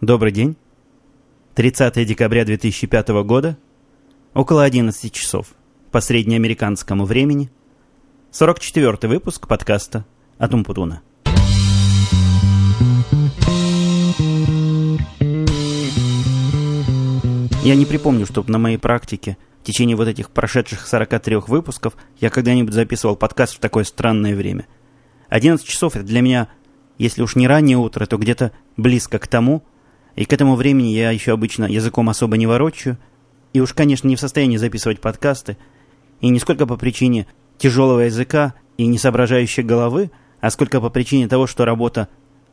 Добрый день. 30 декабря 2005 года, около 11 часов по среднеамериканскому времени, 44 выпуск подкаста от Умпутуна. Я не припомню, чтобы на моей практике в течение вот этих прошедших 43 выпусков я когда-нибудь записывал подкаст в такое странное время. 11 часов это для меня, если уж не раннее утро, то где-то близко к тому, и к этому времени я еще обычно языком особо не ворочаю, и уж, конечно, не в состоянии записывать подкасты, и не сколько по причине тяжелого языка и несоображающей головы, а сколько по причине того, что работа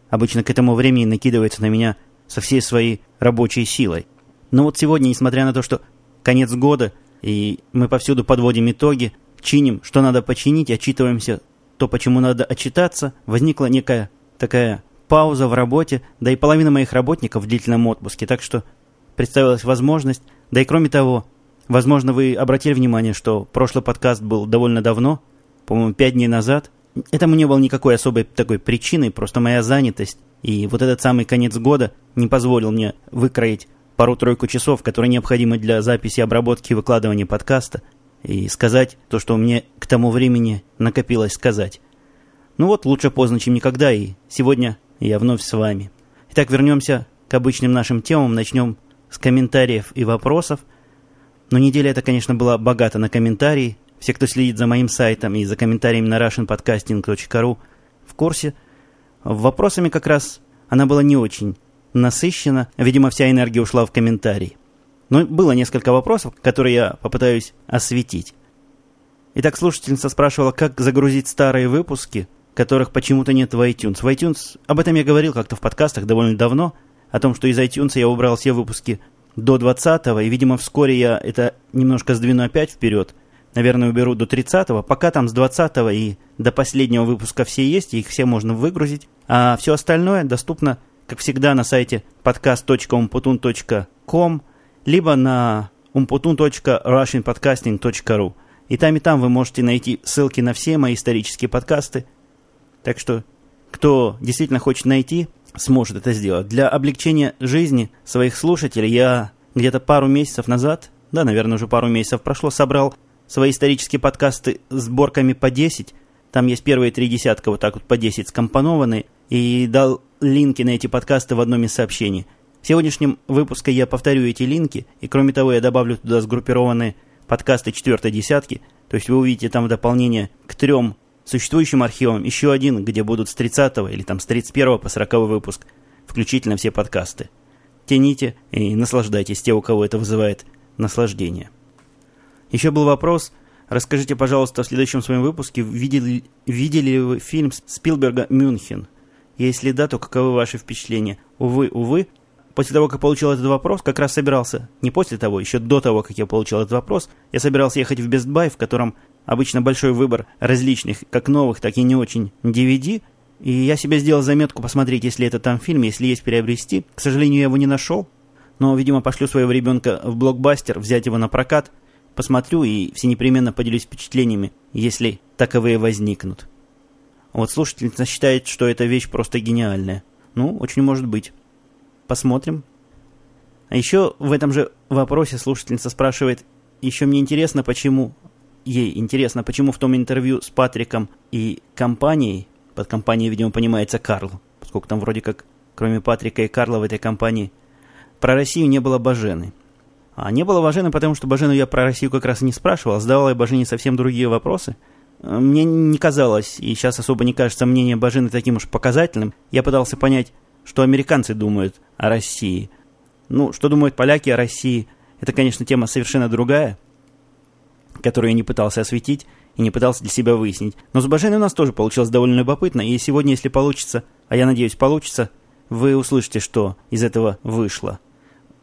обычно к этому времени накидывается на меня со всей своей рабочей силой. Но вот сегодня, несмотря на то, что конец года, и мы повсюду подводим итоги, чиним, что надо починить, отчитываемся то, почему надо отчитаться, возникла некая такая пауза в работе, да и половина моих работников в длительном отпуске, так что представилась возможность, да и кроме того, возможно, вы обратили внимание, что прошлый подкаст был довольно давно, по-моему, пять дней назад. Этому не было никакой особой такой причиной, просто моя занятость и вот этот самый конец года не позволил мне выкроить пару-тройку часов, которые необходимы для записи, обработки и выкладывания подкаста, и сказать то, что мне к тому времени накопилось сказать. Ну вот, лучше поздно, чем никогда, и сегодня я вновь с вами. Итак, вернемся к обычным нашим темам. Начнем с комментариев и вопросов. Но неделя эта, конечно, была богата на комментарии. Все, кто следит за моим сайтом и за комментариями на russianpodcasting.ru в курсе. Вопросами как раз она была не очень насыщена. Видимо, вся энергия ушла в комментарии. Но было несколько вопросов, которые я попытаюсь осветить. Итак, слушательница спрашивала, как загрузить старые выпуски которых почему-то нет в iTunes. В iTunes, об этом я говорил как-то в подкастах довольно давно, о том, что из iTunes я убрал все выпуски до 20-го, и, видимо, вскоре я это немножко сдвину опять вперед. Наверное, уберу до 30-го, пока там с 20-го и до последнего выпуска все есть, их все можно выгрузить. А все остальное доступно, как всегда, на сайте podcast.umputun.com, либо на umputun.russianpodcasting.ru. И там, и там вы можете найти ссылки на все мои исторические подкасты – так что, кто действительно хочет найти, сможет это сделать. Для облегчения жизни своих слушателей я где-то пару месяцев назад, да, наверное, уже пару месяцев прошло, собрал свои исторические подкасты сборками по 10. Там есть первые три десятка, вот так вот по 10 скомпонованные, и дал линки на эти подкасты в одном из сообщений. В сегодняшнем выпуске я повторю эти линки, и кроме того я добавлю туда сгруппированные подкасты четвертой десятки, то есть вы увидите там в дополнение к трем существующим архивом еще один, где будут с 30 или там с 31 по 40 выпуск, включительно все подкасты. Тяните и наслаждайтесь, те, у кого это вызывает наслаждение. Еще был вопрос. Расскажите, пожалуйста, в следующем своем выпуске, видели, видели ли вы фильм Спилберга «Мюнхен»? Если да, то каковы ваши впечатления? Увы, увы, после того, как получил этот вопрос, как раз собирался, не после того, еще до того, как я получил этот вопрос, я собирался ехать в Best Buy, в котором обычно большой выбор различных, как новых, так и не очень DVD, и я себе сделал заметку посмотреть, если это там фильм, если есть приобрести. К сожалению, я его не нашел, но, видимо, пошлю своего ребенка в блокбастер, взять его на прокат, посмотрю и все непременно поделюсь впечатлениями, если таковые возникнут. Вот слушательница считает, что эта вещь просто гениальная. Ну, очень может быть. Посмотрим. А еще в этом же вопросе слушательница спрашивает, еще мне интересно, почему ей интересно, почему в том интервью с Патриком и компанией, под компанией, видимо, понимается Карл, поскольку там вроде как, кроме Патрика и Карла в этой компании, про Россию не было Бажены. А не было Бажены, потому что Бажену я про Россию как раз и не спрашивал, а задавал я Бажене совсем другие вопросы. Мне не казалось, и сейчас особо не кажется мнение Бажены таким уж показательным. Я пытался понять, что американцы думают о России. Ну, что думают поляки о России, это, конечно, тема совершенно другая – которую я не пытался осветить и не пытался для себя выяснить. Но с Баженой у нас тоже получилось довольно любопытно, и сегодня, если получится, а я надеюсь, получится, вы услышите, что из этого вышло.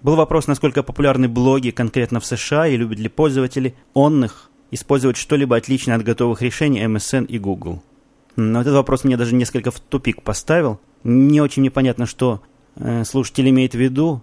Был вопрос, насколько популярны блоги конкретно в США и любят ли пользователи онных использовать что-либо отличное от готовых решений MSN и Google. Но этот вопрос меня даже несколько в тупик поставил. Не очень непонятно, что э, слушатель имеет в виду.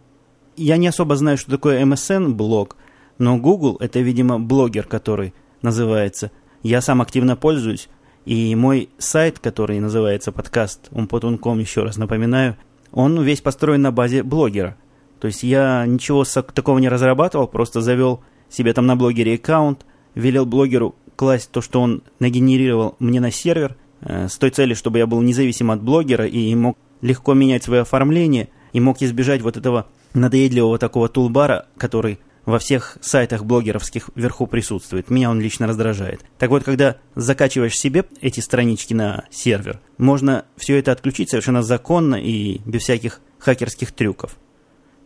Я не особо знаю, что такое MSN-блог – но Google – это, видимо, блогер, который называется. Я сам активно пользуюсь, и мой сайт, который называется подкаст umpotun.com, еще раз напоминаю, он весь построен на базе блогера. То есть я ничего такого не разрабатывал, просто завел себе там на блогере аккаунт, велел блогеру класть то, что он нагенерировал мне на сервер, э, с той целью, чтобы я был независим от блогера и мог легко менять свое оформление, и мог избежать вот этого надоедливого такого тулбара, который во всех сайтах блогеровских вверху присутствует. Меня он лично раздражает. Так вот, когда закачиваешь себе эти странички на сервер, можно все это отключить совершенно законно и без всяких хакерских трюков.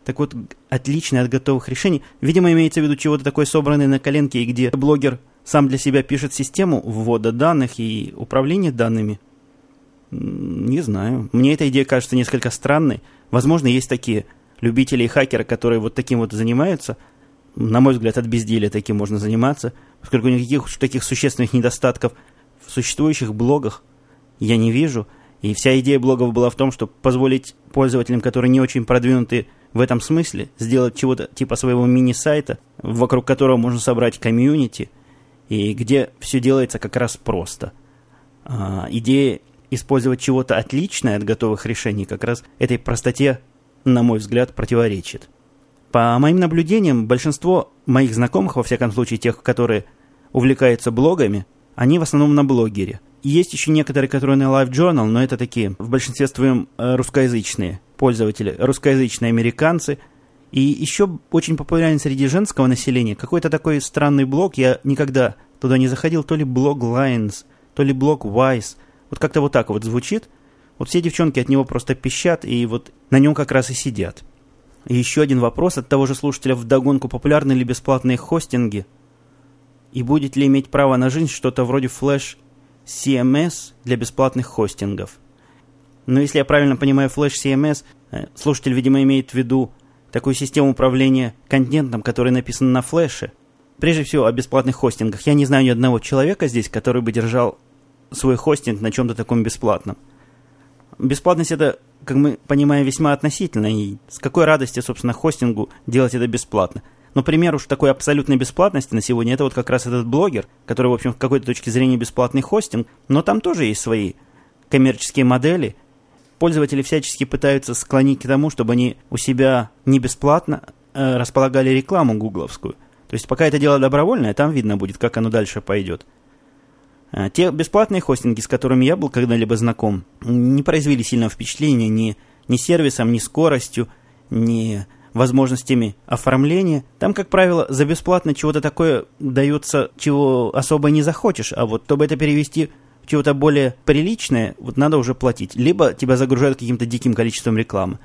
Так вот, отличное от готовых решений. Видимо, имеется в виду чего-то такое собранное на коленке, и где блогер сам для себя пишет систему ввода данных и управления данными. Не знаю. Мне эта идея кажется несколько странной. Возможно, есть такие любители и хакеры, которые вот таким вот занимаются – на мой взгляд, от безделия таким можно заниматься, поскольку никаких таких существенных недостатков в существующих блогах я не вижу. И вся идея блогов была в том, чтобы позволить пользователям, которые не очень продвинуты в этом смысле, сделать чего-то типа своего мини-сайта, вокруг которого можно собрать комьюнити, и где все делается как раз просто. А, идея использовать чего-то отличное от готовых решений как раз этой простоте, на мой взгляд, противоречит. По моим наблюдениям, большинство моих знакомых, во всяком случае тех, которые увлекаются блогами, они в основном на блогере. Есть еще некоторые, которые на Live Journal, но это такие, в большинстве своем, э, русскоязычные пользователи, русскоязычные американцы. И еще очень популярен среди женского населения какой-то такой странный блог, я никогда туда не заходил, то ли блог Lines, то ли блог Wise. Вот как-то вот так вот звучит. Вот все девчонки от него просто пищат, и вот на нем как раз и сидят. Еще один вопрос от того же слушателя вдогонку. Популярны ли бесплатные хостинги? И будет ли иметь право на жизнь что-то вроде Flash CMS для бесплатных хостингов? Но если я правильно понимаю Flash CMS, э, слушатель, видимо, имеет в виду такую систему управления контентом, который написан на флеше. Прежде всего, о бесплатных хостингах. Я не знаю ни одного человека здесь, который бы держал свой хостинг на чем-то таком бесплатном. Бесплатность это как мы понимаем, весьма относительно. И с какой радости, собственно, хостингу делать это бесплатно. Но пример уж такой абсолютной бесплатности на сегодня, это вот как раз этот блогер, который, в общем, в какой-то точке зрения бесплатный хостинг, но там тоже есть свои коммерческие модели. Пользователи всячески пытаются склонить к тому, чтобы они у себя не бесплатно э, располагали рекламу гугловскую. То есть пока это дело добровольное, там видно будет, как оно дальше пойдет. А, те бесплатные хостинги, с которыми я был когда-либо знаком, не произвели сильного впечатления ни, ни сервисом, ни скоростью, ни возможностями оформления. Там, как правило, за бесплатно чего-то такое дается, чего особо не захочешь, а вот чтобы это перевести в чего-то более приличное, вот надо уже платить. Либо тебя загружают каким-то диким количеством рекламы.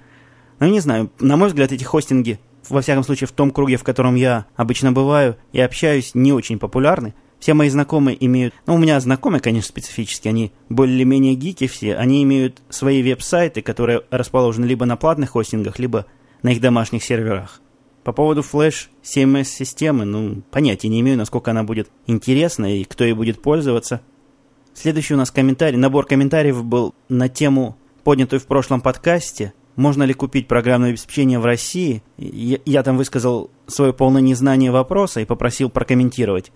Ну, не знаю, на мой взгляд, эти хостинги, во всяком случае, в том круге, в котором я обычно бываю и общаюсь, не очень популярны. Все мои знакомые имеют... Ну, у меня знакомые, конечно, специфические, они более-менее гики все. Они имеют свои веб-сайты, которые расположены либо на платных хостингах, либо на их домашних серверах. По поводу Flash CMS-системы, ну, понятия не имею, насколько она будет интересна и кто ей будет пользоваться. Следующий у нас комментарий, набор комментариев был на тему, поднятую в прошлом подкасте. Можно ли купить программное обеспечение в России? Я, я там высказал свое полное незнание вопроса и попросил прокомментировать.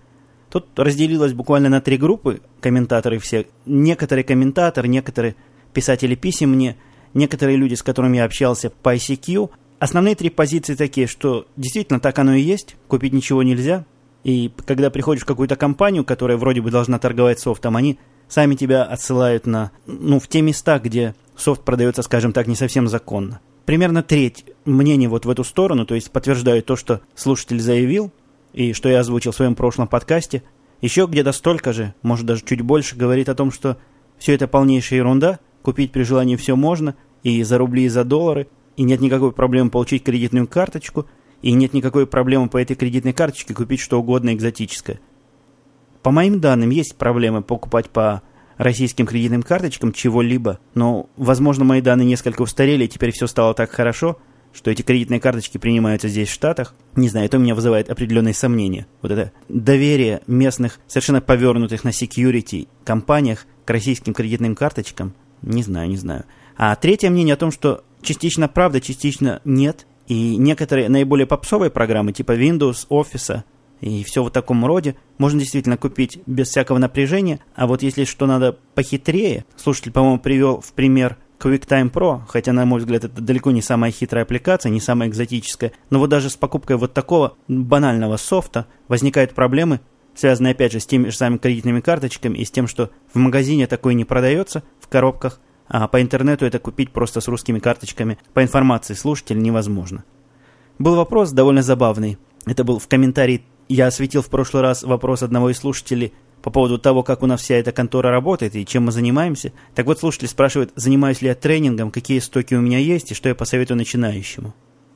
Тут разделилось буквально на три группы комментаторы все. Некоторые комментаторы, некоторые писатели писем мне, некоторые люди, с которыми я общался по ICQ. Основные три позиции такие, что действительно так оно и есть, купить ничего нельзя. И когда приходишь в какую-то компанию, которая вроде бы должна торговать софтом, они сами тебя отсылают на, ну, в те места, где софт продается, скажем так, не совсем законно. Примерно треть мнений вот в эту сторону, то есть подтверждают то, что слушатель заявил, и что я озвучил в своем прошлом подкасте, еще где-то столько же, может даже чуть больше, говорит о том, что все это полнейшая ерунда, купить при желании все можно, и за рубли, и за доллары, и нет никакой проблемы получить кредитную карточку, и нет никакой проблемы по этой кредитной карточке купить что угодно экзотическое. По моим данным, есть проблемы покупать по российским кредитным карточкам чего-либо, но, возможно, мои данные несколько устарели, и теперь все стало так хорошо – что эти кредитные карточки принимаются здесь, в Штатах. Не знаю, это у меня вызывает определенные сомнения. Вот это доверие местных, совершенно повернутых на security компаниях к российским кредитным карточкам, не знаю, не знаю. А третье мнение о том, что частично правда, частично нет. И некоторые наиболее попсовые программы, типа Windows, Office и все в таком роде, можно действительно купить без всякого напряжения. А вот если что надо похитрее, слушатель, по-моему, привел в пример QuickTime Pro, хотя, на мой взгляд, это далеко не самая хитрая аппликация, не самая экзотическая, но вот даже с покупкой вот такого банального софта возникают проблемы, связанные, опять же, с теми же самыми кредитными карточками и с тем, что в магазине такое не продается в коробках, а по интернету это купить просто с русскими карточками по информации слушателя невозможно. Был вопрос довольно забавный. Это был в комментарии, я осветил в прошлый раз вопрос одного из слушателей по поводу того, как у нас вся эта контора работает и чем мы занимаемся. Так вот, слушатель спрашивает, занимаюсь ли я тренингом, какие стоки у меня есть и что я посоветую начинающему.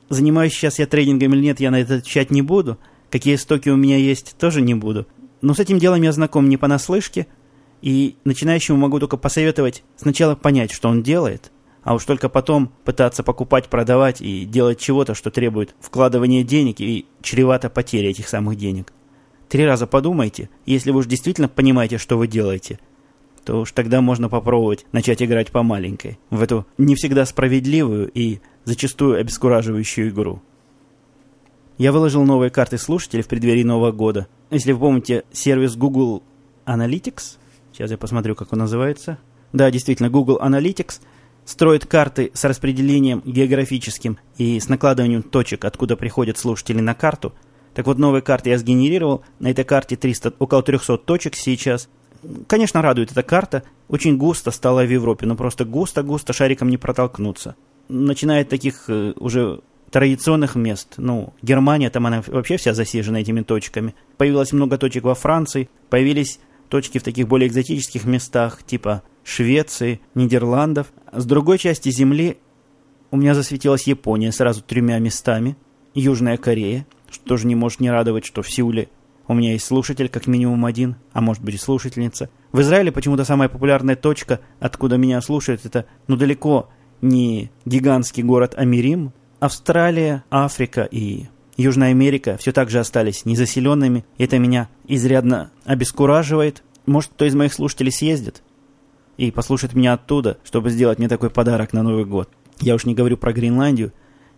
Занимаюсь сейчас я тренингом или нет, я на это отвечать не буду. Какие стоки у меня есть, тоже не буду. Но с этим делом я знаком не понаслышке, и начинающему могу только посоветовать сначала понять, что он делает, а уж только потом пытаться покупать, продавать и делать чего-то, что требует вкладывания денег и чревато потери этих самых денег. Три раза подумайте, если вы уж действительно понимаете, что вы делаете, то уж тогда можно попробовать начать играть по маленькой, в эту не всегда справедливую и зачастую обескураживающую игру. Я выложил новые карты слушателей в преддверии Нового года. Если вы помните сервис Google Analytics, сейчас я посмотрю, как он называется. Да, действительно, Google Analytics строит карты с распределением географическим и с накладыванием точек, откуда приходят слушатели на карту. Так вот, новые карты я сгенерировал. На этой карте 300, около 300 точек сейчас. Конечно, радует эта карта. Очень густо стало в Европе, но просто густо-густо шариком не протолкнуться. Начиная от таких э, уже традиционных мест. Ну, Германия, там она вообще вся засижена этими точками. Появилось много точек во Франции, появились точки в таких более экзотических местах, типа Швеции, Нидерландов. С другой части Земли у меня засветилась Япония сразу тремя местами, Южная Корея, что тоже не может не радовать, что в Сеуле у меня есть слушатель как минимум один, а может быть и слушательница. В Израиле почему-то самая популярная точка, откуда меня слушают, это ну далеко не гигантский город Амирим. Австралия, Африка и Южная Америка все так же остались незаселенными. Это меня изрядно обескураживает. Может, кто из моих слушателей съездит и послушает меня оттуда, чтобы сделать мне такой подарок на Новый год. Я уж не говорю про Гренландию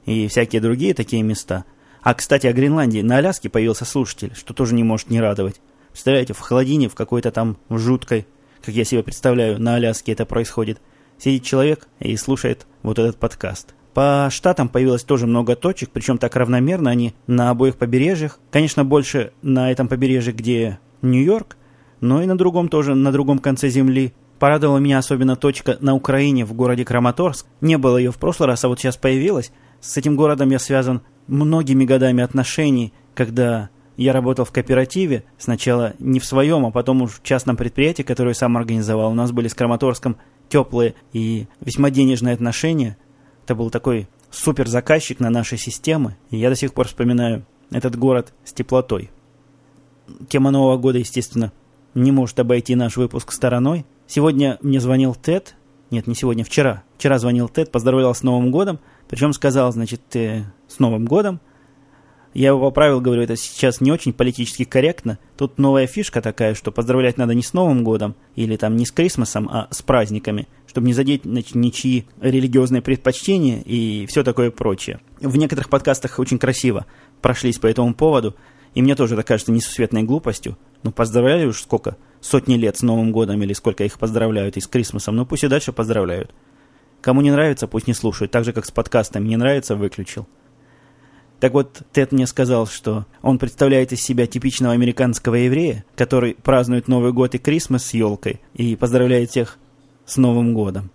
и всякие другие такие места. А, кстати, о Гренландии. На Аляске появился слушатель, что тоже не может не радовать. Представляете, в холодине, в какой-то там жуткой, как я себе представляю, на Аляске это происходит, сидит человек и слушает вот этот подкаст. По штатам появилось тоже много точек, причем так равномерно они на обоих побережьях. Конечно, больше на этом побережье, где Нью-Йорк, но и на другом тоже, на другом конце земли. Порадовала меня особенно точка на Украине, в городе Краматорск. Не было ее в прошлый раз, а вот сейчас появилась. С этим городом я связан многими годами отношений, когда я работал в кооперативе, сначала не в своем, а потом уж в частном предприятии, которое сам организовал. У нас были с Краматорском теплые и весьма денежные отношения. Это был такой супер заказчик на нашей системы, и я до сих пор вспоминаю этот город с теплотой. Тема Нового года, естественно, не может обойти наш выпуск стороной. Сегодня мне звонил Тед, нет, не сегодня, вчера. Вчера звонил Тед, поздравлял с Новым годом, причем сказал, значит, э, с Новым годом, я его поправил, говорю, это сейчас не очень политически корректно. Тут новая фишка такая, что поздравлять надо не с Новым годом или там не с Крисмосом, а с праздниками, чтобы не задеть ничьи религиозные предпочтения и все такое прочее. В некоторых подкастах очень красиво прошлись по этому поводу, и мне тоже это кажется несусветной глупостью. Ну, поздравляли уж сколько, сотни лет с Новым годом или сколько их поздравляют и с Крисмосом, ну пусть и дальше поздравляют. Кому не нравится, пусть не слушают, так же, как с подкастами. Не нравится, выключил. Так вот, Тед мне сказал, что он представляет из себя типичного американского еврея, который празднует Новый год и Крисмас с елкой и поздравляет всех с Новым годом.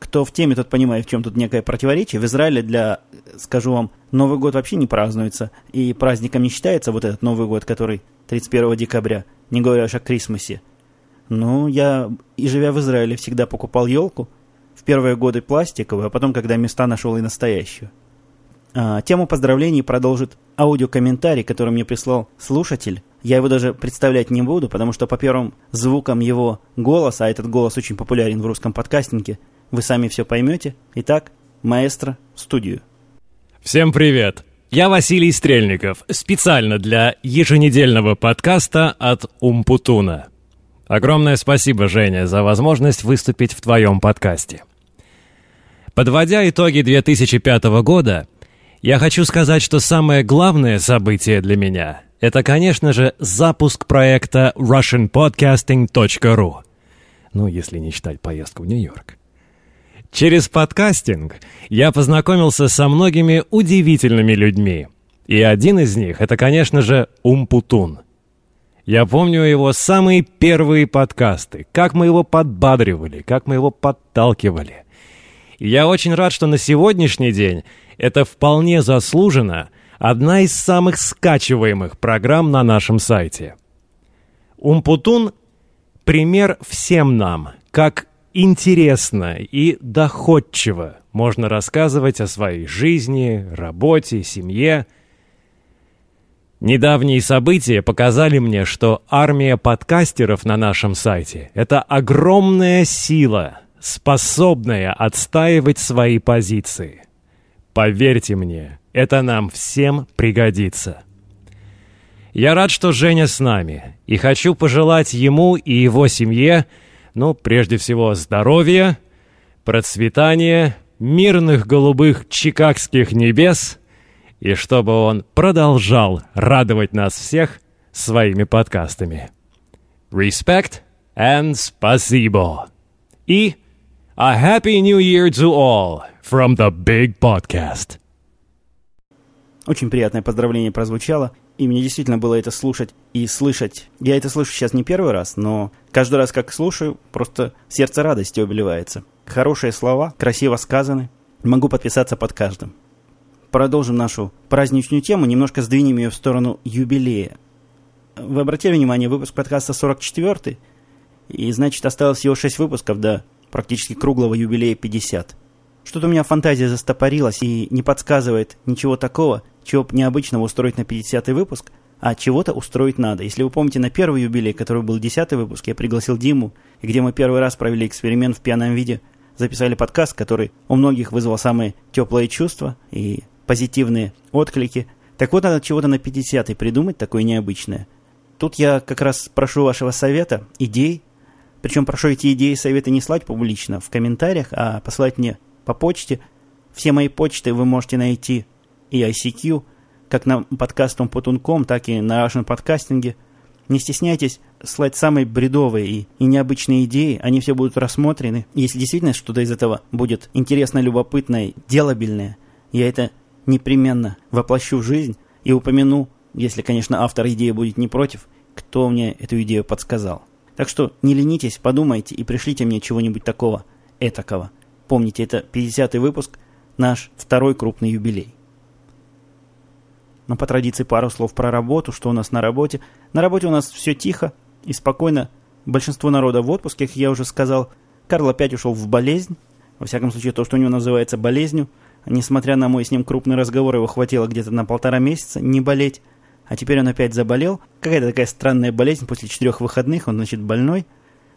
Кто в теме, тот понимает, в чем тут некое противоречие. В Израиле для, скажу вам, Новый год вообще не празднуется, и праздником не считается вот этот Новый год, который 31 декабря, не говоря уж о Крисмасе. Ну, я, и живя в Израиле, всегда покупал елку, в первые годы пластиковую, а потом, когда места нашел и настоящую. А, тему поздравлений продолжит аудиокомментарий, который мне прислал слушатель. Я его даже представлять не буду, потому что по первым звукам его голоса, а этот голос очень популярен в русском подкастинге, вы сами все поймете. Итак, маэстро в студию. Всем привет! Я Василий Стрельников, специально для еженедельного подкаста от Умпутуна. Огромное спасибо, Женя, за возможность выступить в твоем подкасте. Подводя итоги 2005 года, я хочу сказать, что самое главное событие для меня — это, конечно же, запуск проекта russianpodcasting.ru. Ну, если не считать поездку в Нью-Йорк. Через подкастинг я познакомился со многими удивительными людьми. И один из них — это, конечно же, Умпутун. Я помню его самые первые подкасты, как мы его подбадривали, как мы его подталкивали. И я очень рад, что на сегодняшний день это вполне заслуженно одна из самых скачиваемых программ на нашем сайте. Умпутун — пример всем нам, как интересно и доходчиво можно рассказывать о своей жизни, работе, семье. Недавние события показали мне, что армия подкастеров на нашем сайте — это огромная сила, способная отстаивать свои позиции. Поверьте мне, это нам всем пригодится. Я рад, что Женя с нами, и хочу пожелать ему и его семье — ну, прежде всего, здоровья, процветания, мирных голубых чикагских небес, и чтобы он продолжал радовать нас всех своими подкастами. Respect and спасибо. И a happy new year to all from the big podcast. Очень приятное поздравление прозвучало. И мне действительно было это слушать и слышать. Я это слышу сейчас не первый раз, но каждый раз, как слушаю, просто сердце радости обливается. Хорошие слова, красиво сказаны. Могу подписаться под каждым. Продолжим нашу праздничную тему, немножко сдвинем ее в сторону юбилея. Вы обратили внимание, выпуск подкаста 44 и значит осталось всего 6 выпусков до практически круглого юбилея 50. Что-то у меня фантазия застопорилась и не подсказывает ничего такого, чего необычного устроить на 50-й выпуск, а чего-то устроить надо. Если вы помните, на первый юбилей, который был 10-й выпуск, я пригласил Диму, где мы первый раз провели эксперимент в пьяном виде, записали подкаст, который у многих вызвал самые теплые чувства и позитивные отклики. Так вот, надо чего-то на 50-й придумать такое необычное. Тут я как раз прошу вашего совета, идей, причем прошу эти идеи и советы не слать публично в комментариях, а посылать мне по почте. Все мои почты вы можете найти и ICQ, как на подкастом Потунком, так и на Russian подкастинге. Не стесняйтесь слать самые бредовые и, и необычные идеи, они все будут рассмотрены. Если действительно что-то из этого будет интересно, любопытное, делабельное, я это непременно воплощу в жизнь и упомяну, если, конечно, автор идеи будет не против, кто мне эту идею подсказал. Так что не ленитесь, подумайте и пришлите мне чего-нибудь такого, этакого. Помните, это 50-й выпуск, наш второй крупный юбилей. Но по традиции пару слов про работу, что у нас на работе. На работе у нас все тихо и спокойно. Большинство народа в отпуске, как я уже сказал. Карл опять ушел в болезнь. Во всяком случае, то, что у него называется болезнью. Несмотря на мой с ним крупный разговор, его хватило где-то на полтора месяца не болеть. А теперь он опять заболел. Какая-то такая странная болезнь после четырех выходных. Он, значит, больной.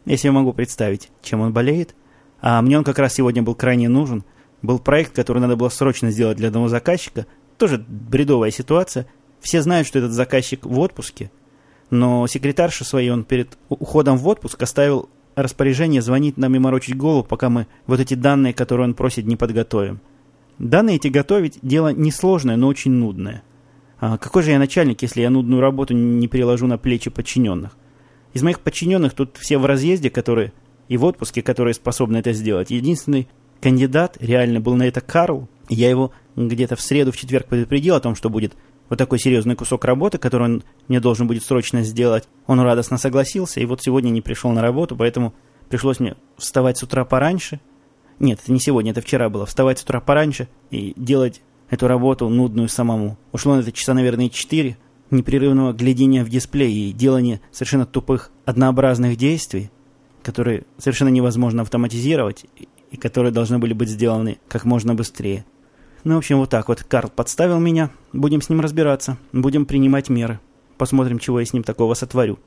Я себе могу представить, чем он болеет. А мне он как раз сегодня был крайне нужен. Был проект, который надо было срочно сделать для одного заказчика – тоже бредовая ситуация. Все знают, что этот заказчик в отпуске, но секретарша своей он перед уходом в отпуск оставил распоряжение звонить нам и морочить голову, пока мы вот эти данные, которые он просит, не подготовим. Данные эти готовить – дело несложное, но очень нудное. А какой же я начальник, если я нудную работу не переложу на плечи подчиненных? Из моих подчиненных тут все в разъезде, которые и в отпуске, которые способны это сделать. Единственный кандидат реально был на это Карл. Я его где-то в среду, в четверг предупредил о том, что будет вот такой серьезный кусок работы, который он мне должен будет срочно сделать. Он радостно согласился, и вот сегодня не пришел на работу, поэтому пришлось мне вставать с утра пораньше. Нет, это не сегодня, это вчера было. Вставать с утра пораньше и делать эту работу нудную самому. Ушло на это часа, наверное, четыре непрерывного глядения в дисплей и делания совершенно тупых, однообразных действий, которые совершенно невозможно автоматизировать и которые должны были быть сделаны как можно быстрее. Ну, в общем, вот так вот. Карл подставил меня. Будем с ним разбираться. Будем принимать меры. Посмотрим, чего я с ним такого сотворю.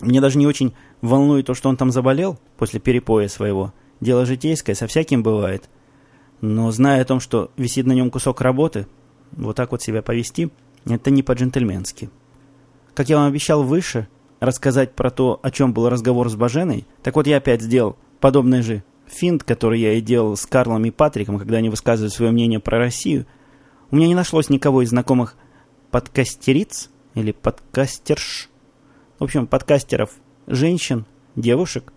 Мне даже не очень волнует то, что он там заболел после перепоя своего. Дело житейское, со всяким бывает. Но зная о том, что висит на нем кусок работы, вот так вот себя повести, это не по-джентльменски. Как я вам обещал выше, рассказать про то, о чем был разговор с Баженой, так вот я опять сделал подобное же финт, который я и делал с Карлом и Патриком, когда они высказывали свое мнение про Россию, у меня не нашлось никого из знакомых подкастериц или подкастерш, в общем, подкастеров женщин, девушек.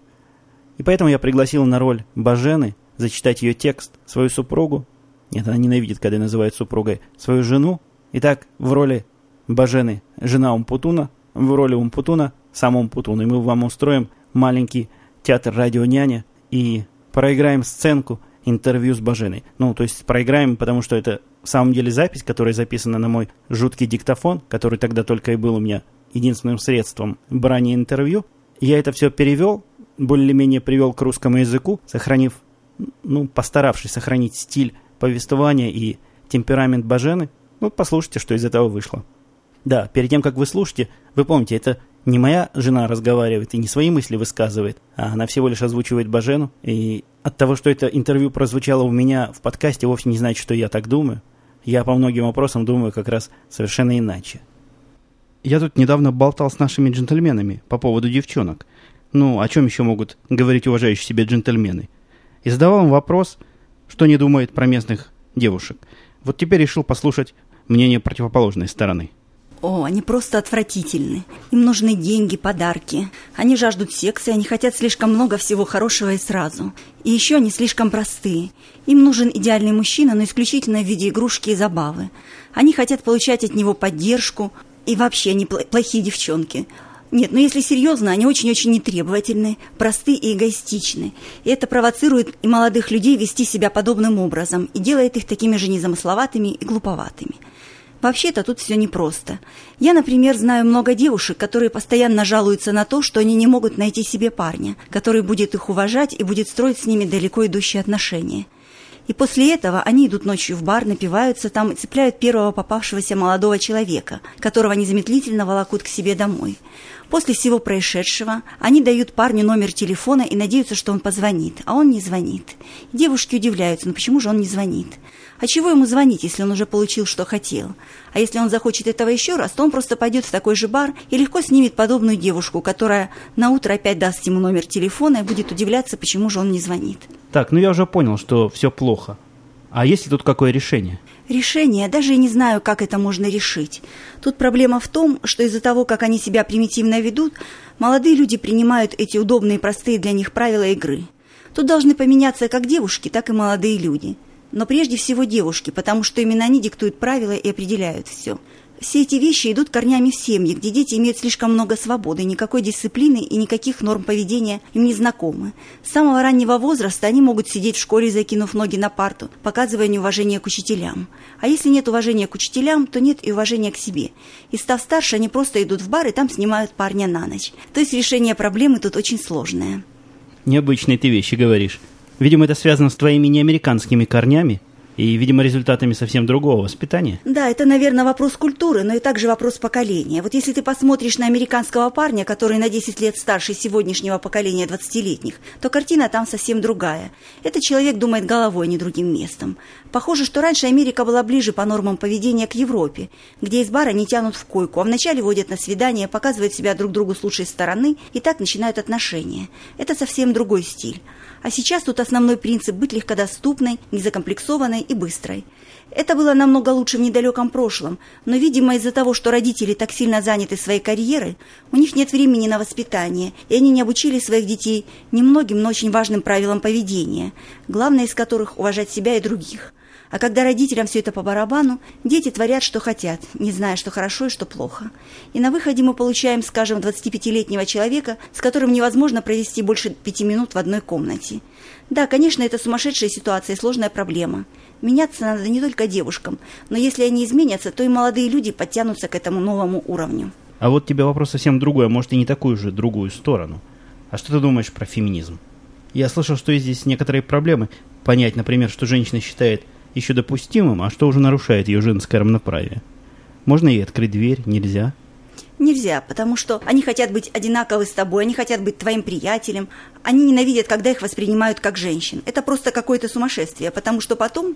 И поэтому я пригласил на роль Бажены зачитать ее текст, свою супругу. Нет, она ненавидит, когда называют супругой. Свою жену. Итак, в роли Бажены жена Умпутуна, в роли Умпутуна сам Умпутун. И мы вам устроим маленький театр радио няня и проиграем сценку интервью с Баженой. Ну, то есть проиграем, потому что это в самом деле запись, которая записана на мой жуткий диктофон, который тогда только и был у меня единственным средством брания интервью. Я это все перевел, более-менее привел к русскому языку, сохранив, ну, постаравшись сохранить стиль повествования и темперамент Бажены. Ну, послушайте, что из этого вышло. Да, перед тем, как вы слушаете, вы помните, это не моя жена разговаривает и не свои мысли высказывает, а она всего лишь озвучивает Бажену. И от того, что это интервью прозвучало у меня в подкасте, вовсе не значит, что я так думаю. Я по многим вопросам думаю как раз совершенно иначе. Я тут недавно болтал с нашими джентльменами по поводу девчонок. Ну, о чем еще могут говорить уважающие себя джентльмены? И задавал им вопрос, что не думает про местных девушек. Вот теперь решил послушать мнение противоположной стороны. О, они просто отвратительны. Им нужны деньги, подарки. Они жаждут секса, и они хотят слишком много всего хорошего и сразу. И еще они слишком простые. Им нужен идеальный мужчина, но исключительно в виде игрушки и забавы. Они хотят получать от него поддержку. И вообще они плохие девчонки. Нет, но если серьезно, они очень-очень нетребовательны, просты и эгоистичны. И это провоцирует и молодых людей вести себя подобным образом и делает их такими же незамысловатыми и глуповатыми. Вообще-то тут все непросто. Я, например, знаю много девушек, которые постоянно жалуются на то, что они не могут найти себе парня, который будет их уважать и будет строить с ними далеко идущие отношения. И после этого они идут ночью в бар, напиваются там и цепляют первого попавшегося молодого человека, которого незамедлительно волокут к себе домой. После всего происшедшего они дают парню номер телефона и надеются, что он позвонит, а он не звонит. Девушки удивляются, ну почему же он не звонит? А чего ему звонить, если он уже получил, что хотел? А если он захочет этого еще раз, то он просто пойдет в такой же бар и легко снимет подобную девушку, которая на утро опять даст ему номер телефона и будет удивляться, почему же он не звонит. Так, ну я уже понял, что все плохо. А есть ли тут какое решение? Решение, даже и не знаю, как это можно решить. Тут проблема в том, что из-за того, как они себя примитивно ведут, молодые люди принимают эти удобные и простые для них правила игры. Тут должны поменяться как девушки, так и молодые люди но прежде всего девушки, потому что именно они диктуют правила и определяют все. Все эти вещи идут корнями в семье, где дети имеют слишком много свободы, никакой дисциплины и никаких норм поведения им не знакомы. С самого раннего возраста они могут сидеть в школе, закинув ноги на парту, показывая неуважение к учителям. А если нет уважения к учителям, то нет и уважения к себе. И став старше, они просто идут в бар и там снимают парня на ночь. То есть решение проблемы тут очень сложное. Необычные ты вещи говоришь. Видимо, это связано с твоими неамериканскими корнями и, видимо, результатами совсем другого воспитания. Да, это, наверное, вопрос культуры, но и также вопрос поколения. Вот если ты посмотришь на американского парня, который на 10 лет старше сегодняшнего поколения 20-летних, то картина там совсем другая. Этот человек думает головой, а не другим местом. Похоже, что раньше Америка была ближе по нормам поведения к Европе, где из бара не тянут в койку, а вначале водят на свидание, показывают себя друг другу с лучшей стороны и так начинают отношения. Это совсем другой стиль. А сейчас тут основной принцип – быть легкодоступной, незакомплексованной и быстрой. Это было намного лучше в недалеком прошлом, но, видимо, из-за того, что родители так сильно заняты своей карьерой, у них нет времени на воспитание, и они не обучили своих детей немногим, но очень важным правилам поведения, главное из которых – уважать себя и других – а когда родителям все это по барабану, дети творят, что хотят, не зная, что хорошо и что плохо. И на выходе мы получаем, скажем, 25-летнего человека, с которым невозможно провести больше пяти минут в одной комнате. Да, конечно, это сумасшедшая ситуация и сложная проблема. Меняться надо не только девушкам, но если они изменятся, то и молодые люди подтянутся к этому новому уровню. А вот тебе вопрос совсем другой, а может и не такую же другую сторону. А что ты думаешь про феминизм? Я слышал, что есть здесь некоторые проблемы. Понять, например, что женщина считает – еще допустимым, а что уже нарушает ее женское равноправие? Можно ей открыть дверь? Нельзя? Нельзя, потому что они хотят быть одинаковы с тобой, они хотят быть твоим приятелем, они ненавидят, когда их воспринимают как женщин. Это просто какое-то сумасшествие, потому что потом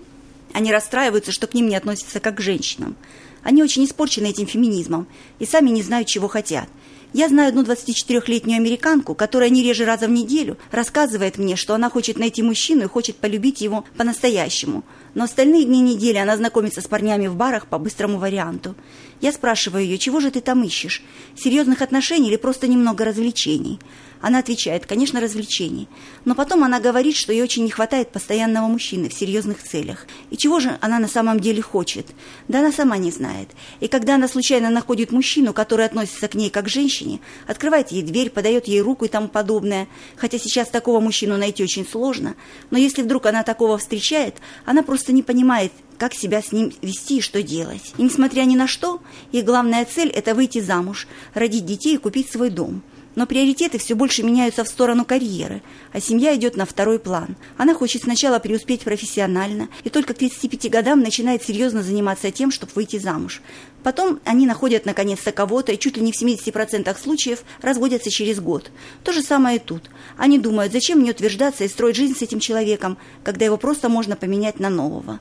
они расстраиваются, что к ним не относятся как к женщинам. Они очень испорчены этим феминизмом и сами не знают, чего хотят. Я знаю одну 24-летнюю американку, которая не реже раза в неделю рассказывает мне, что она хочет найти мужчину и хочет полюбить его по-настоящему. Но остальные дни недели она знакомится с парнями в барах по быстрому варианту. Я спрашиваю ее, чего же ты там ищешь? Серьезных отношений или просто немного развлечений? Она отвечает, конечно, развлечений. Но потом она говорит, что ей очень не хватает постоянного мужчины в серьезных целях. И чего же она на самом деле хочет? Да она сама не знает. И когда она случайно находит мужчину, который относится к ней как к женщине, открывает ей дверь, подает ей руку и тому подобное, хотя сейчас такого мужчину найти очень сложно, но если вдруг она такого встречает, она просто не понимает, как себя с ним вести и что делать. И несмотря ни на что, их главная цель – это выйти замуж, родить детей и купить свой дом. Но приоритеты все больше меняются в сторону карьеры, а семья идет на второй план. Она хочет сначала преуспеть профессионально и только к 35 годам начинает серьезно заниматься тем, чтобы выйти замуж. Потом они находят наконец-то кого-то и чуть ли не в 70% случаев разводятся через год. То же самое и тут. Они думают, зачем мне утверждаться и строить жизнь с этим человеком, когда его просто можно поменять на нового.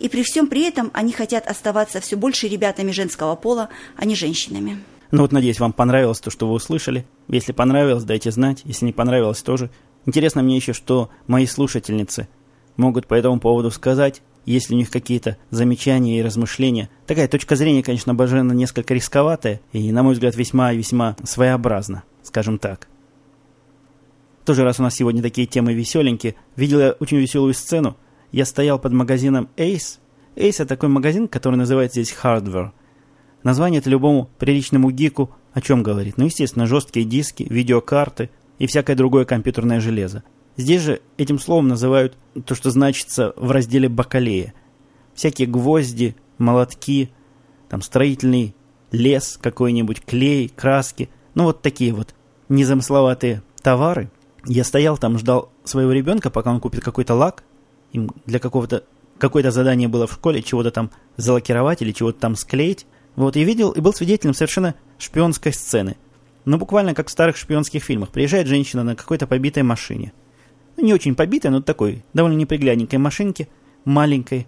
И при всем при этом они хотят оставаться все больше ребятами женского пола, а не женщинами. Ну вот, надеюсь, вам понравилось то, что вы услышали. Если понравилось, дайте знать. Если не понравилось, тоже. Интересно мне еще, что мои слушательницы могут по этому поводу сказать, если у них какие-то замечания и размышления. Такая точка зрения, конечно, Бажена несколько рисковатая и, на мой взгляд, весьма-весьма своеобразна, скажем так. Тоже раз у нас сегодня такие темы веселенькие. Видел я очень веселую сцену – я стоял под магазином Ace. Ace – это такой магазин, который называется здесь Hardware. Название это любому приличному гику о чем говорит? Ну, естественно, жесткие диски, видеокарты и всякое другое компьютерное железо. Здесь же этим словом называют то, что значится в разделе бакалея. Всякие гвозди, молотки, там строительный лес какой-нибудь, клей, краски. Ну, вот такие вот незамысловатые товары. Я стоял там, ждал своего ребенка, пока он купит какой-то лак, им для какого-то какое-то задание было в школе, чего-то там залакировать или чего-то там склеить. Вот, и видел, и был свидетелем совершенно шпионской сцены. Ну, буквально как в старых шпионских фильмах. Приезжает женщина на какой-то побитой машине. Ну, не очень побитой, но такой, довольно неприглядненькой машинке, маленькой.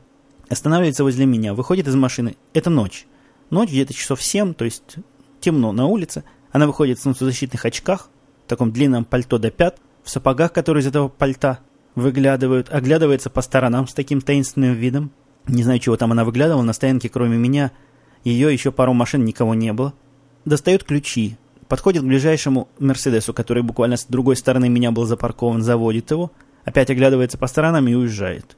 Останавливается возле меня, выходит из машины. Это ночь. Ночь где-то часов 7, то есть темно на улице. Она выходит в солнцезащитных очках, в таком длинном пальто до пят, в сапогах, которые из этого пальта выглядывают, оглядывается по сторонам с таким таинственным видом. Не знаю, чего там она выглядывала, на стоянке кроме меня ее еще пару машин никого не было. Достает ключи, подходит к ближайшему Мерседесу, который буквально с другой стороны меня был запаркован, заводит его, опять оглядывается по сторонам и уезжает.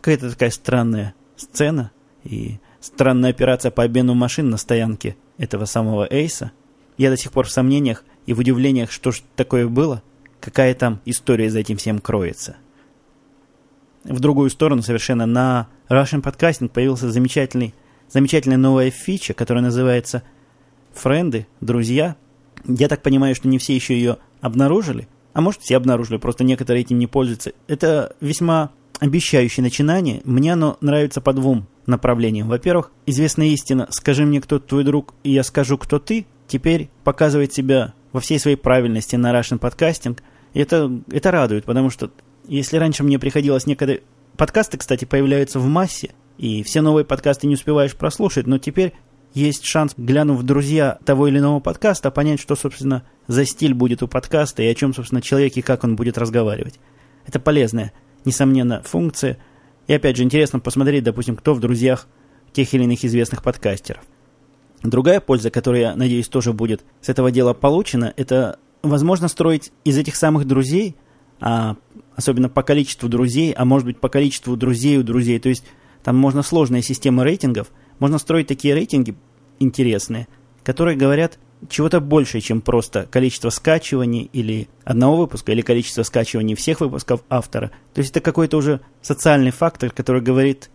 Какая-то такая странная сцена и странная операция по обмену машин на стоянке этого самого Эйса. Я до сих пор в сомнениях и в удивлениях, что ж такое было – какая там история за этим всем кроется. В другую сторону совершенно на Russian Podcasting появился замечательный, замечательная новая фича, которая называется «Френды», «Друзья». Я так понимаю, что не все еще ее обнаружили, а может все обнаружили, просто некоторые этим не пользуются. Это весьма обещающее начинание. Мне оно нравится по двум направлениям. Во-первых, известная истина «Скажи мне, кто твой друг, и я скажу, кто ты» теперь показывает себя во всей своей правильности на Russian Podcasting – и это, это радует, потому что если раньше мне приходилось некогда... Подкасты, кстати, появляются в массе, и все новые подкасты не успеваешь прослушать, но теперь есть шанс, глянув в друзья того или иного подкаста, понять, что, собственно, за стиль будет у подкаста и о чем, собственно, человек и как он будет разговаривать. Это полезная, несомненно, функция. И опять же, интересно посмотреть, допустим, кто в друзьях тех или иных известных подкастеров. Другая польза, которая, надеюсь, тоже будет с этого дела получена, это возможно строить из этих самых друзей, а, особенно по количеству друзей, а может быть по количеству друзей у друзей, то есть там можно сложная система рейтингов, можно строить такие рейтинги интересные, которые говорят чего-то большее, чем просто количество скачиваний или одного выпуска, или количество скачиваний всех выпусков автора. То есть это какой-то уже социальный фактор, который говорит...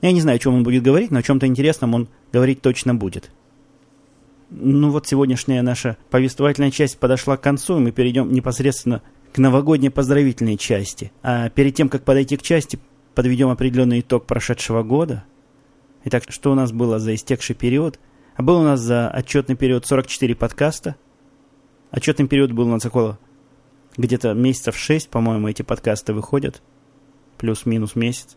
Я не знаю, о чем он будет говорить, но о чем-то интересном он говорить точно будет. Ну вот сегодняшняя наша повествовательная часть подошла к концу, и мы перейдем непосредственно к новогодней поздравительной части. А перед тем, как подойти к части, подведем определенный итог прошедшего года. Итак, что у нас было за истекший период? А был у нас за отчетный период 44 подкаста. Отчетный период был у нас около где-то месяцев 6, по-моему, эти подкасты выходят. Плюс-минус месяц.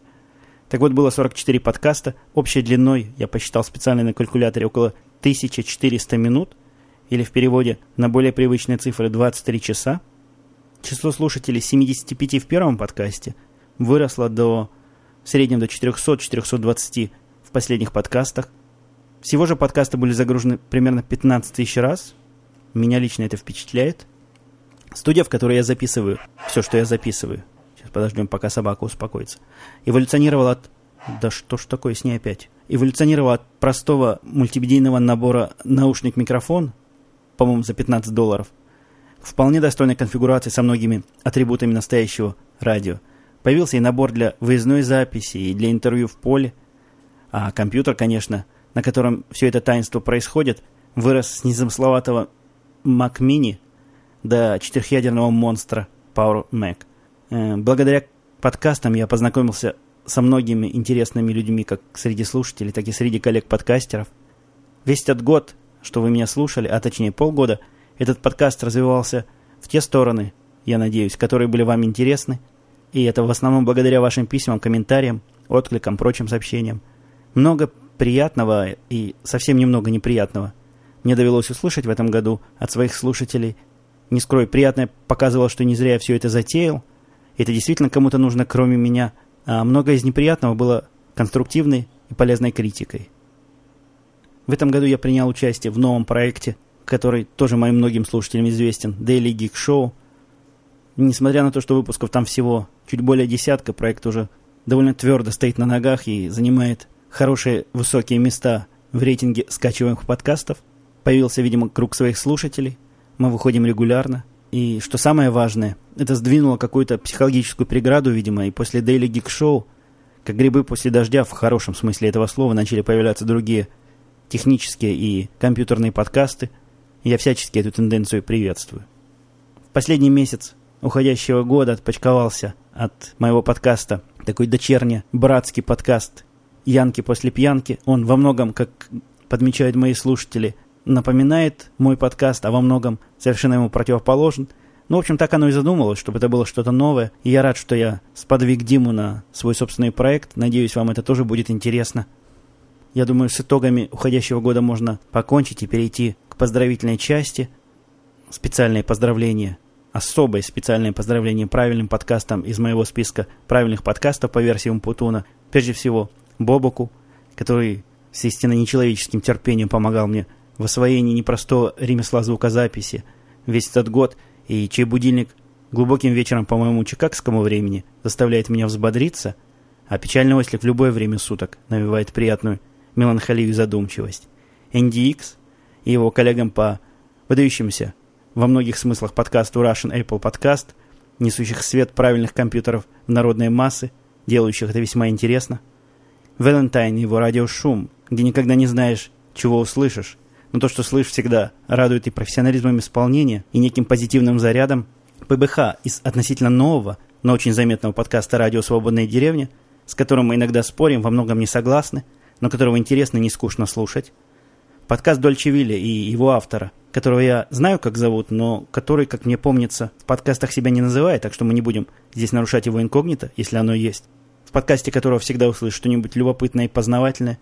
Так вот, было 44 подкаста. Общей длиной, я посчитал специально на калькуляторе, около 1400 минут, или в переводе на более привычные цифры 23 часа. Число слушателей 75 в первом подкасте выросло до в среднем до 400-420 в последних подкастах. Всего же подкасты были загружены примерно 15 тысяч раз. Меня лично это впечатляет. Студия, в которой я записываю все, что я записываю. Сейчас подождем, пока собака успокоится. Эволюционировала от... Да что ж такое с ней опять? Эволюционировала от простого мультимедийного набора наушник-микрофон, по-моему, за 15 долларов, вполне достойной конфигурации со многими атрибутами настоящего радио. Появился и набор для выездной записи, и для интервью в поле. А компьютер, конечно, на котором все это таинство происходит, вырос с незамысловатого Mac Mini до четырехъядерного монстра Power Mac. Э, благодаря подкастам я познакомился со многими интересными людьми, как среди слушателей, так и среди коллег-подкастеров. Весь этот год, что вы меня слушали, а точнее полгода, этот подкаст развивался в те стороны, я надеюсь, которые были вам интересны. И это в основном благодаря вашим письмам, комментариям, откликам, прочим сообщениям. Много приятного и совсем немного неприятного мне довелось услышать в этом году от своих слушателей. Не скрою, приятное показывало, что не зря я все это затеял. Это действительно кому-то нужно, кроме меня. А многое из неприятного было конструктивной и полезной критикой. В этом году я принял участие в новом проекте, который тоже моим многим слушателям известен, Daily Geek Show. Несмотря на то, что выпусков там всего чуть более десятка, проект уже довольно твердо стоит на ногах и занимает хорошие высокие места в рейтинге скачиваемых подкастов. Появился, видимо, круг своих слушателей. Мы выходим регулярно. И что самое важное, это сдвинуло какую-то психологическую преграду, видимо, и после Daily Geek Show, как грибы после дождя, в хорошем смысле этого слова, начали появляться другие технические и компьютерные подкасты. Я всячески эту тенденцию приветствую. В последний месяц уходящего года отпочковался от моего подкаста такой дочерний братский подкаст Янки после пьянки. Он во многом, как подмечают мои слушатели, напоминает мой подкаст, а во многом совершенно ему противоположен. Ну, в общем, так оно и задумалось, чтобы это было что-то новое. И я рад, что я сподвиг Диму на свой собственный проект. Надеюсь, вам это тоже будет интересно. Я думаю, с итогами уходящего года можно покончить и перейти к поздравительной части. Специальные поздравления, особое специальное поздравление правильным подкастам из моего списка правильных подкастов по версии Умпутуна. Прежде всего, Бобуку, который с истинно нечеловеческим терпением помогал мне в освоении непростого ремесла звукозаписи весь этот год, и чей будильник глубоким вечером по моему чикагскому времени заставляет меня взбодриться, а печальный ослик в любое время суток навевает приятную меланхолию и задумчивость. NDX и его коллегам по выдающимся во многих смыслах подкасту Russian Apple Podcast, несущих свет правильных компьютеров в народные массы, делающих это весьма интересно – Валентайн и его радиошум, где никогда не знаешь, чего услышишь. Но то, что слышишь всегда, радует и профессионализмом исполнения, и неким позитивным зарядом. ПБХ из относительно нового, но очень заметного подкаста «Радио Свободная деревня», с которым мы иногда спорим, во многом не согласны, но которого интересно и не скучно слушать. Подкаст Дольче Вилли и его автора, которого я знаю, как зовут, но который, как мне помнится, в подкастах себя не называет, так что мы не будем здесь нарушать его инкогнито, если оно есть. В подкасте которого всегда услышишь что-нибудь любопытное и познавательное,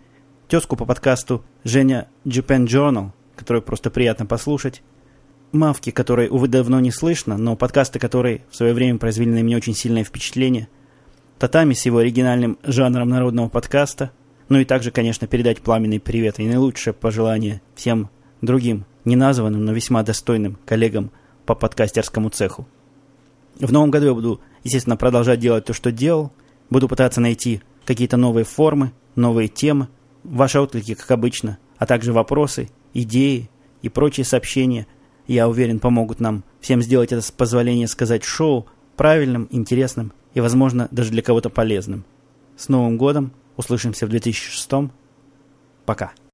тезку по подкасту Женя Japan Journal, которую просто приятно послушать, Мавки, которой, увы, давно не слышно, но подкасты, которые в свое время произвели на меня очень сильное впечатление, Татами с его оригинальным жанром народного подкаста, ну и также, конечно, передать пламенный привет и наилучшее пожелание всем другим, неназванным, но весьма достойным коллегам по подкастерскому цеху. В новом году я буду, естественно, продолжать делать то, что делал – Буду пытаться найти какие-то новые формы, новые темы, ваши отклики, как обычно, а также вопросы, идеи и прочие сообщения, я уверен, помогут нам всем сделать это с позволения сказать шоу правильным, интересным и, возможно, даже для кого-то полезным. С Новым годом! Услышимся в 2006 Пока!